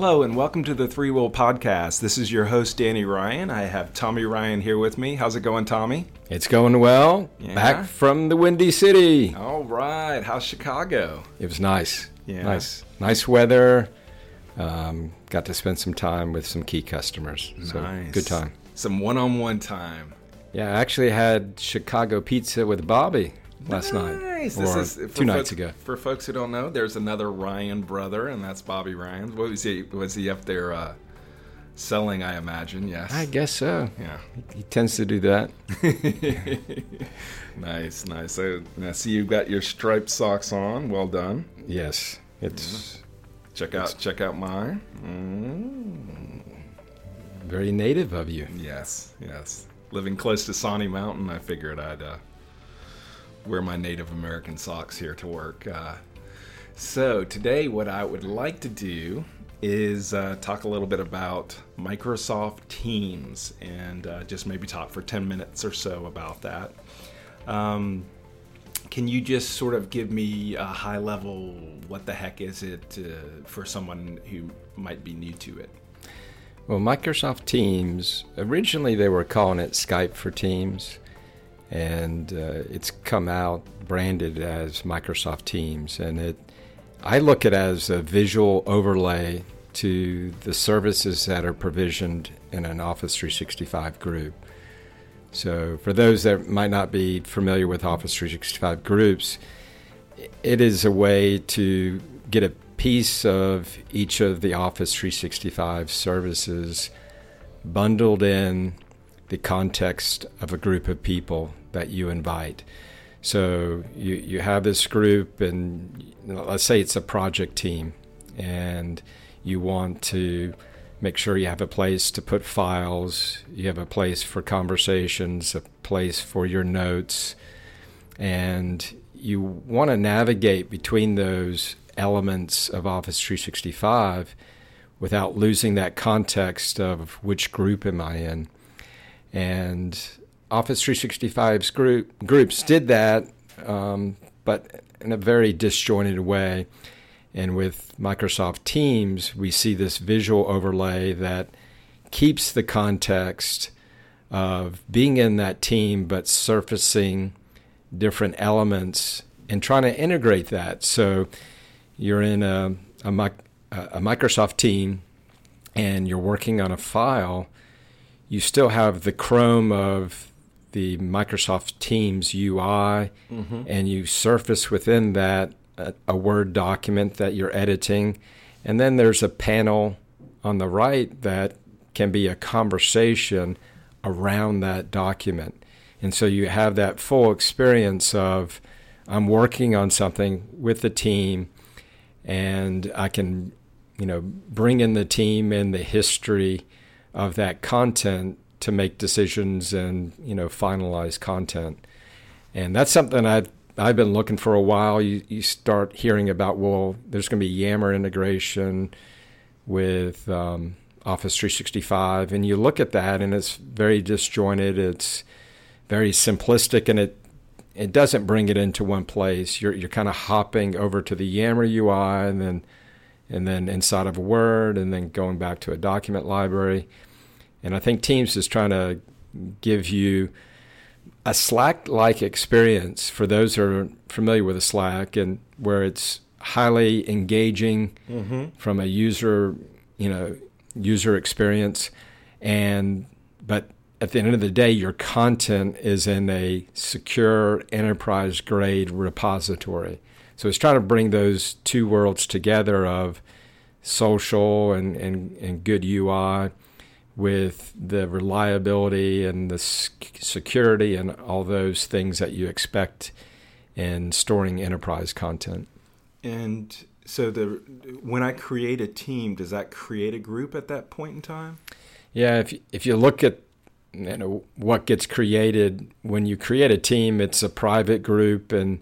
Hello and welcome to the ThreeWill Podcast. This is your host, Danny Ryan. I have Tommy Ryan here with me. How's it going, Tommy? It's going well. Yeah? Back from the Windy City. All right. How's Chicago? It was nice. Yeah. Nice. Nice weather. Um, got to spend some time with some key customers. So Nice. good time. Some one on one time. Yeah, I actually had Chicago pizza with Bobby last night. Nice. This is two nights ago. For folks who don't know, there's another Ryan brother, and that's Bobby Ryan. What was he? Was he up there uh, selling? I imagine. Yes. I guess so. yeah. He tends to do that. nice, nice. So I see you've got your striped socks on. Well done. Yes. It's Check out, check out mine. Mm. very native of you. Yes, yes. Living close to Sawnee Mountain, I figured I'd uh, wear my Native American socks here to work. Uh, so today, what I would like to do is uh, talk a little bit about Microsoft Teams and uh, just maybe talk for 10 minutes or so about that. Um, can you just sort of give me a high level what the heck is it uh, for someone who might be new to it? Well, Microsoft Teams, originally they were calling it Skype for Teams, and uh, it's come out branded as Microsoft Teams. And it, I look at it as a visual overlay to the services that are provisioned in an Office 365 group. So, for those that might not be familiar with Office 365 groups, it is a way to get a piece of each of the Office 365 services bundled in the context of a group of people that you invite. So you, you have this group, and let's say it's a project team, and you want to make sure you have a place to put files, you have a place for conversations, a place for your notes, and you want to navigate between those elements of Office 365 without losing that context of which group am I in. And Office 365's group groups did that, um, but in a very disjointed way. And with Microsoft Teams, we see this visual overlay that keeps the context of being in that team, but surfacing different elements and trying to integrate that. So you're in a, a, a Microsoft team and you're working on a file, you still have the Chrome of the Microsoft Teams UI, mm-hmm. and you surface within that a, a Word document that you're editing. And then there's a panel on the right that can be a conversation around that document. And so you have that full experience of I'm working on something with the team and I can, you know, bring in the team and the history of that content to make decisions and, you know, finalize content. And that's something I've I've been looking for a while. You you start hearing about well, there's going to be Yammer integration with um, Office 365, and you look at that, and it's very disjointed. It's very simplistic, and it it doesn't bring it into one place. You're you're kind of hopping over to the Yammer UI, and then and then inside of a Word, and then going back to a document library. And I think Teams is trying to give you a Slack-like experience for those who are familiar with a Slack, and where it's highly engaging mm-hmm. from a user, you know, user experience, and but at the end of the day, your content is in a secure enterprise grade repository. So it's trying to bring those two worlds together of social and, and, and good UI with the reliability and the security and all those things that you expect in storing enterprise content. And so the when I create a team, does that create a group at that point in time? Yeah, if you, if you look at you know what gets created when you create a team, it's a private group, and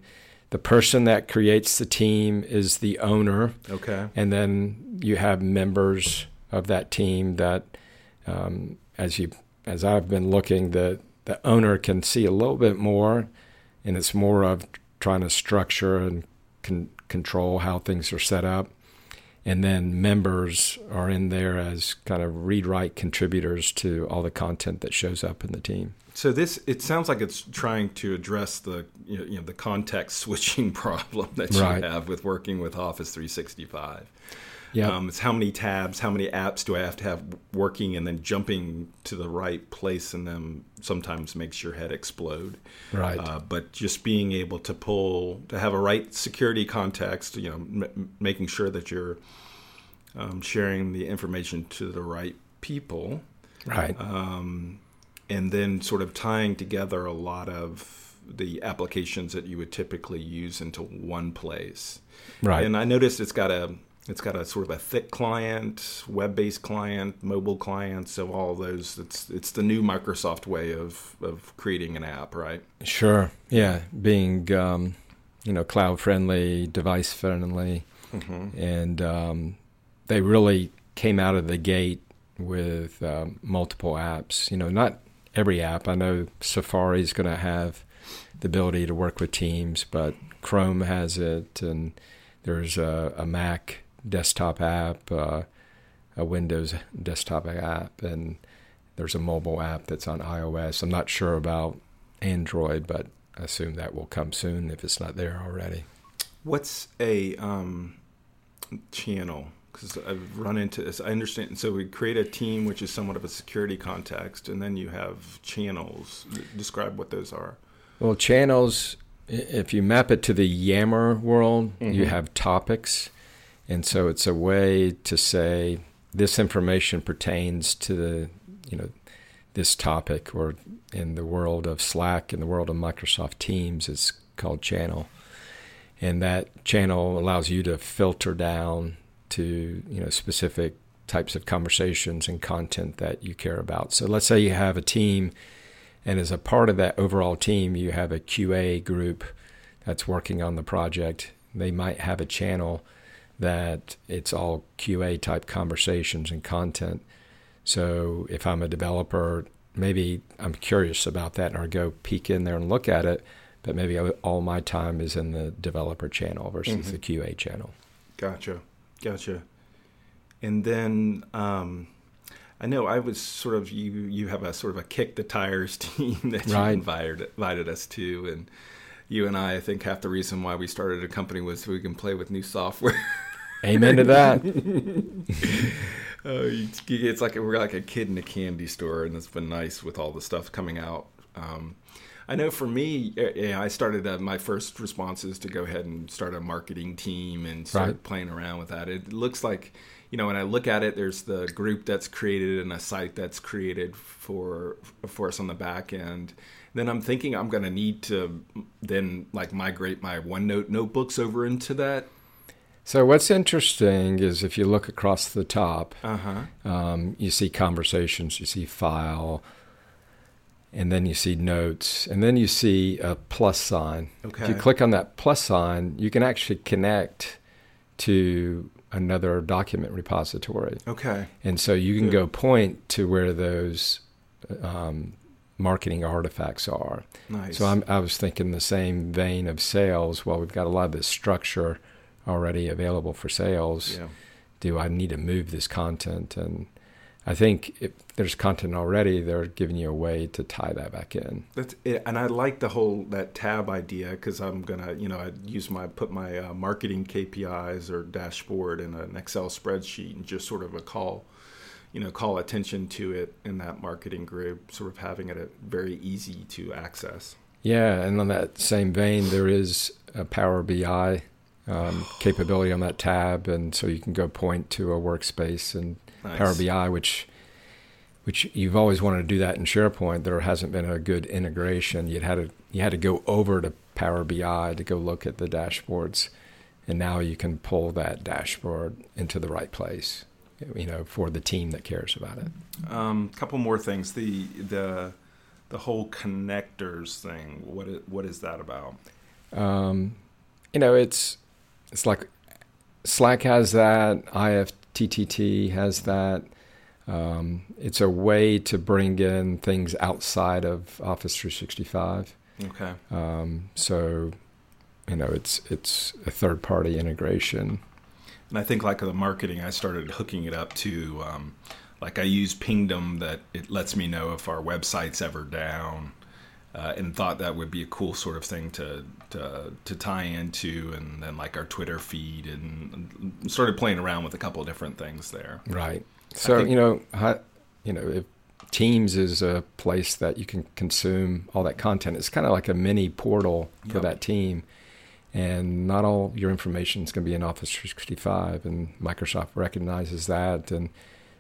the person that creates the team is the owner, Okay. and then you have members of that team that, um, as you as I've been looking, the the owner can see a little bit more, and it's more of trying to structure and con- control how things are set up. And then members are in there as kind of read write contributors to all the content that shows up in the team. So this it sounds like it's trying to address the you know, you know the context switching problem that you Right. have with working with Office 365. Yeah. Um, it's how many tabs, how many apps do I have to have working, and then jumping to the right place in them sometimes makes your head explode. Right. Uh, but just being able to pull, to have a right security context, you know, m- making sure that you're um, sharing the information to the right people, right. um, and then sort of tying together a lot of the applications that you would typically use into one place. right. And I noticed it's got a it's got a sort of a thick client, web-based client, mobile client. So all those it's it's the new Microsoft way of of creating an app, right? Sure. Yeah. Being, um, you know, cloud friendly, device friendly, Mm-hmm. and um, they really came out of the gate with um, multiple apps. You know, not every app. I know Safari is going to have the ability to work with Teams, but Chrome has it, and there's a, a Mac desktop app, uh, a Windows desktop app, and there's a mobile app that's on iOS. I'm not sure about Android, but I assume that will come soon if it's not there already. What's a um, channel? Because I've run into this. I understand. So we create a team, which is somewhat of a security context, and then you have channels. Describe what those are. Well, channels, if you map it to the Yammer world, you Mhm. have topics. And so it's a way to say this information pertains to the, you know, this topic, or in the world of Slack, in the world of Microsoft Teams, it's called channel. And that channel allows you to filter down to, you know, specific types of conversations and content that you care about. So let's say you have a team and as a part of that overall team, you have a QA group that's working on the project. They might have a channel that it's all QA type conversations and content. So if I'm a developer, maybe I'm curious about that or go peek in there and look at it, but maybe all my time is in the developer channel versus Mhm. the QA channel. Gotcha, gotcha. And then um, I know I was sort of you. You have a sort of a kick the tires team that you invited invited us to, and you and I, I think half the reason why we started a company was so we can play with new software. Amen to that. Uh, it's like we're like a kid in a candy store, and it's been nice with all the stuff coming out. Um, I know for me, yeah, I started uh, my first response is to go ahead and start a marketing team and start Right. playing around with that. It looks like, you know, when I look at it, there's the group that's created and a site that's created for for us on the back end. Then I'm thinking I'm going to need to then like migrate my OneNote notebooks over into that. So what's interesting is if you look across the top, Uh huh. Um, you see conversations, you see file, and then you see notes, and then you see a plus sign. Okay. If you click on that plus sign, you can actually connect to another document repository. Okay. And so you can Good. go point to where those um, marketing artifacts are. Nice. So I'm, I was thinking the same vein of sales. Well, we've got a lot of this structure already available for sales yeah. do I need to move this content? And I think if there's content already, they're giving you a way to tie that back in. That's it. and I like the whole that tab idea because I'm gonna, you know, I use my put my uh, marketing KPIs or dashboard in an Excel spreadsheet and just sort of a call, you know, call attention to it in that marketing group, sort of having it a, very easy to access. Yeah, and on that same vein, there is a Power BI um, capability on that tab, and so you can go point to a workspace and Nice. Power BI, which which you've always wanted to do that in SharePoint. There hasn't been a good integration. You had to you had to go over to Power BI to go look at the dashboards, and now you can pull that dashboard into the right place. You know, for the team that cares about it. Um, couple more things. The the the whole connectors thing. What is, what is that about? Um, you know, it's it's like Slack has that, IFTTT has that. Um, it's a way to bring in things outside of Office 365. Okay. Um, so, you know, it's it's a third party integration. And I think like the marketing, I started hooking it up to, um, like I use Pingdom that it lets me know if our website's ever down, uh, and thought that would be a cool sort of thing to to, to tie into, and then like our Twitter feed, and started playing around with a couple of different things there. Right. So think, you know, you know, if Teams is a place that you can consume all that content. It's kind of like a mini portal for yep. that team and not all your information is going to be in Office 365, and Microsoft recognizes that, and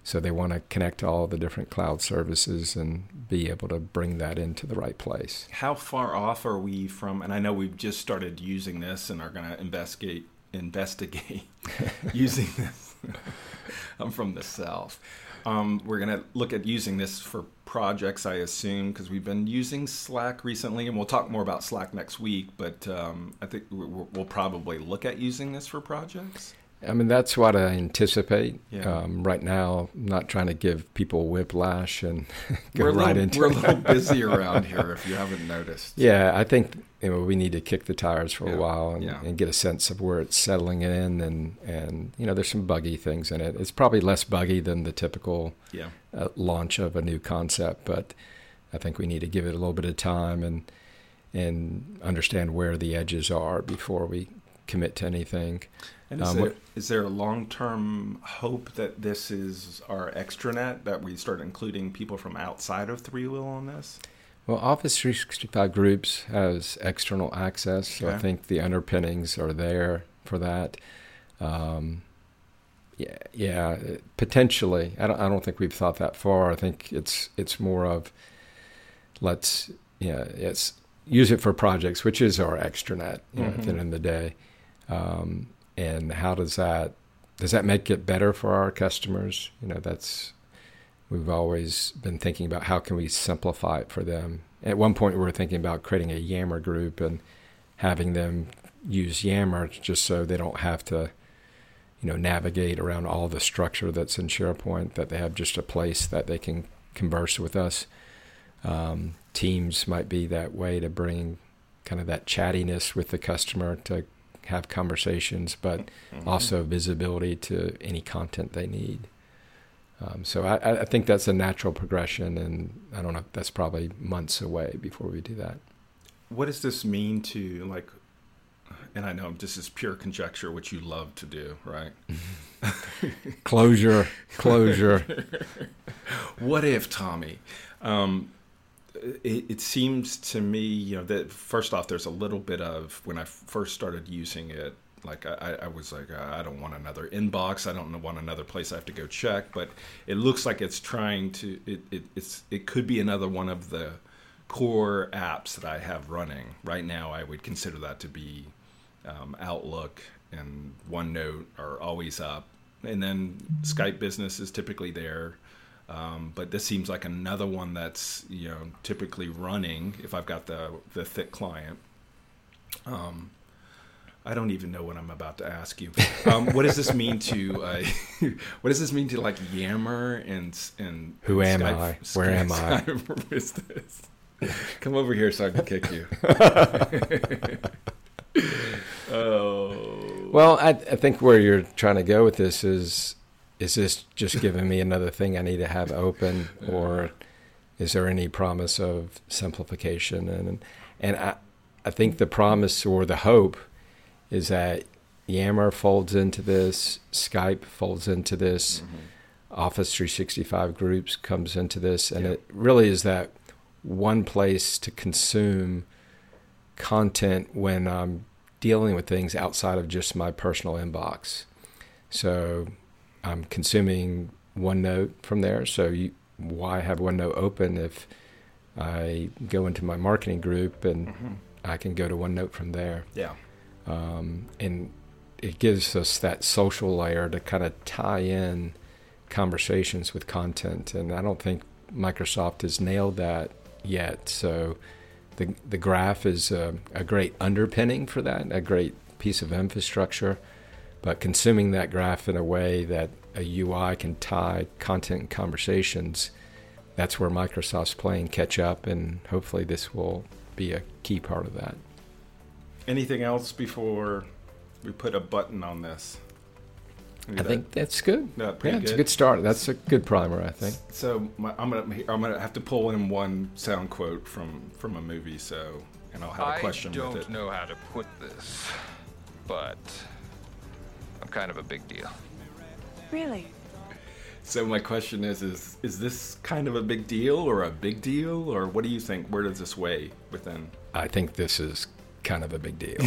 so they want to connect to all the different cloud services and be able to bring that into the right place. How far off are we from? And I know we've just started using this and are going to investigate investigate using this. I'm from the south. Um, we're going to look at using this for projects, I assume, because we've been using Slack recently, and we'll talk more about Slack next week. But um, I think we'll probably look at using this for projects. I mean, that's what I anticipate. Yeah. Um, right now, I'm not trying to give people whiplash and go we're right little, into We're a little busy around here, if you haven't noticed. Yeah, I think you know, we need to kick the tires for yeah. a while and, yeah. and, get a sense of where it's settling in. And, and, you know, there's some buggy things in it. It's probably less buggy than the typical yeah. uh, launch of a new concept, but I think we need to give it a little bit of time and and understand where the edges are before we commit to anything. And is, um, there, is there a long term hope that this is our extranet, that we start including people from outside of ThreeWill on this? Well, Office 365 Groups has external access, so okay. I think the underpinnings are there for that. Um, yeah, yeah, potentially. I don't. I don't think we've thought that far. I think it's it's more of let's yeah, it's use it for projects, which is our extranet you know, mm-hmm. at the end of the day. Um, and how does that does that make it better for our customers? You know, that's we've always been thinking about how can we simplify it for them. At one point, we were thinking about creating a Yammer group and having them use Yammer just so they don't have to, you know, navigate around all the structure that's in SharePoint. That they have just a place that they can converse with us. Um, teams might be that way to bring kind of that chattiness with the customer to have conversations, but mm-hmm. also visibility to any content they need. Um, so I, I, think that's a natural progression, and I don't know. That's probably months away before we do that. What does this mean to like? And I know this is pure conjecture, which you love to do, right? closure, closure. what if Tommy? Um, it, it, seems to me, you know, that first off, there's a little bit of when I first started using it, like I, I was like, I don't want another inbox. I don't want another place I have to go check. But it looks like it's trying to. It, it it's it could be another one of the core apps that I have running right now. I would consider that to be um, Outlook and OneNote are always up, and then Skype Business is typically there. Um, but this seems like another one that's you know typically running if I've got the the thick client. Um, I don't even know what I'm about to ask you. Um, what does this mean to uh, what does this mean to like Yammer and and who am Skype, I? Where am I? is this? Come over here so I can kick you. oh. Well, I, I think where you're trying to go with this is is this just giving me another thing I need to have open, or is there any promise of simplification? And and I, I think the promise or the hope is that Yammer folds into this, Skype folds into this, mm-hmm. Office 365 groups comes into this, and it really is that one place to consume content when I'm dealing with things outside of just my personal inbox. So I'm consuming OneNote from there. So you, why have OneNote open if I go into my marketing group and mm-hmm. I can go to OneNote from there? Yeah. Um, and it gives us that social layer to kind of tie in conversations with content. And I don't think Microsoft has nailed that yet. So the the graph is a, a great underpinning for that, a great piece of infrastructure. But consuming that graph in a way that a UI can tie content and conversations, that's where Microsoft's playing catch up, and hopefully this will be a key part of that. Anything else before we put a button on this? I think that's good. Yeah, Yeah, pretty it's a good. good start. That's a good primer, I think. So my, I'm gonna I'm gonna have to pull in one sound quote from from a movie. So and I'll have a question I don't know how to put this, but I'm kind of a big deal. Really? So my question is is is this kind of a big deal or a big deal or what do you think? Where does this weigh within? I think this is kind of a big deal.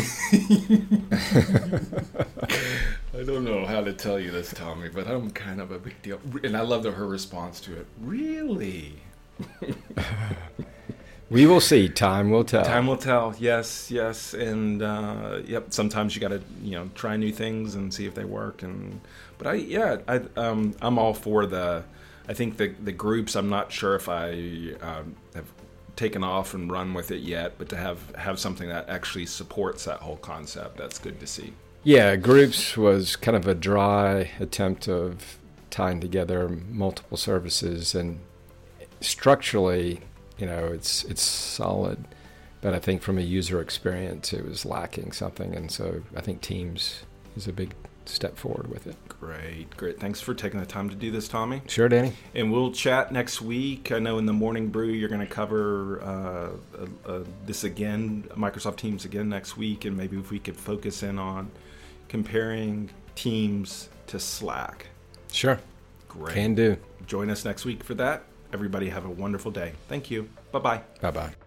I don't know how to tell you this, Tommy, but I'm kind of a big deal. And I love the, her response to it. Really? we will see. Time will tell. Time will tell. Yes, yes, and uh, yep. Sometimes you got to you know try new things and see if they work. And but I yeah I um, I'm all for the. I think the the groups. I'm not sure if I um, have taken off and run with it yet, but to have have something that actually supports that whole concept, that's good to see. Yeah, groups was kind of a dry attempt of tying together multiple services, and structurally, you know, it's it's solid. But I think from a user experience, it was lacking something, and so I think Teams is a big step forward with it. Great, great. Thanks for taking the time to do this, Tommy. Sure, Danny. And we'll chat next week. I know in the morning brew you're going to cover uh, uh, this again, Microsoft Teams again next week, and maybe if we could focus in on comparing Teams to Slack. Sure, Great. can do. Join us next week for that. Everybody have a wonderful day. Thank you. Bye bye. Bye bye.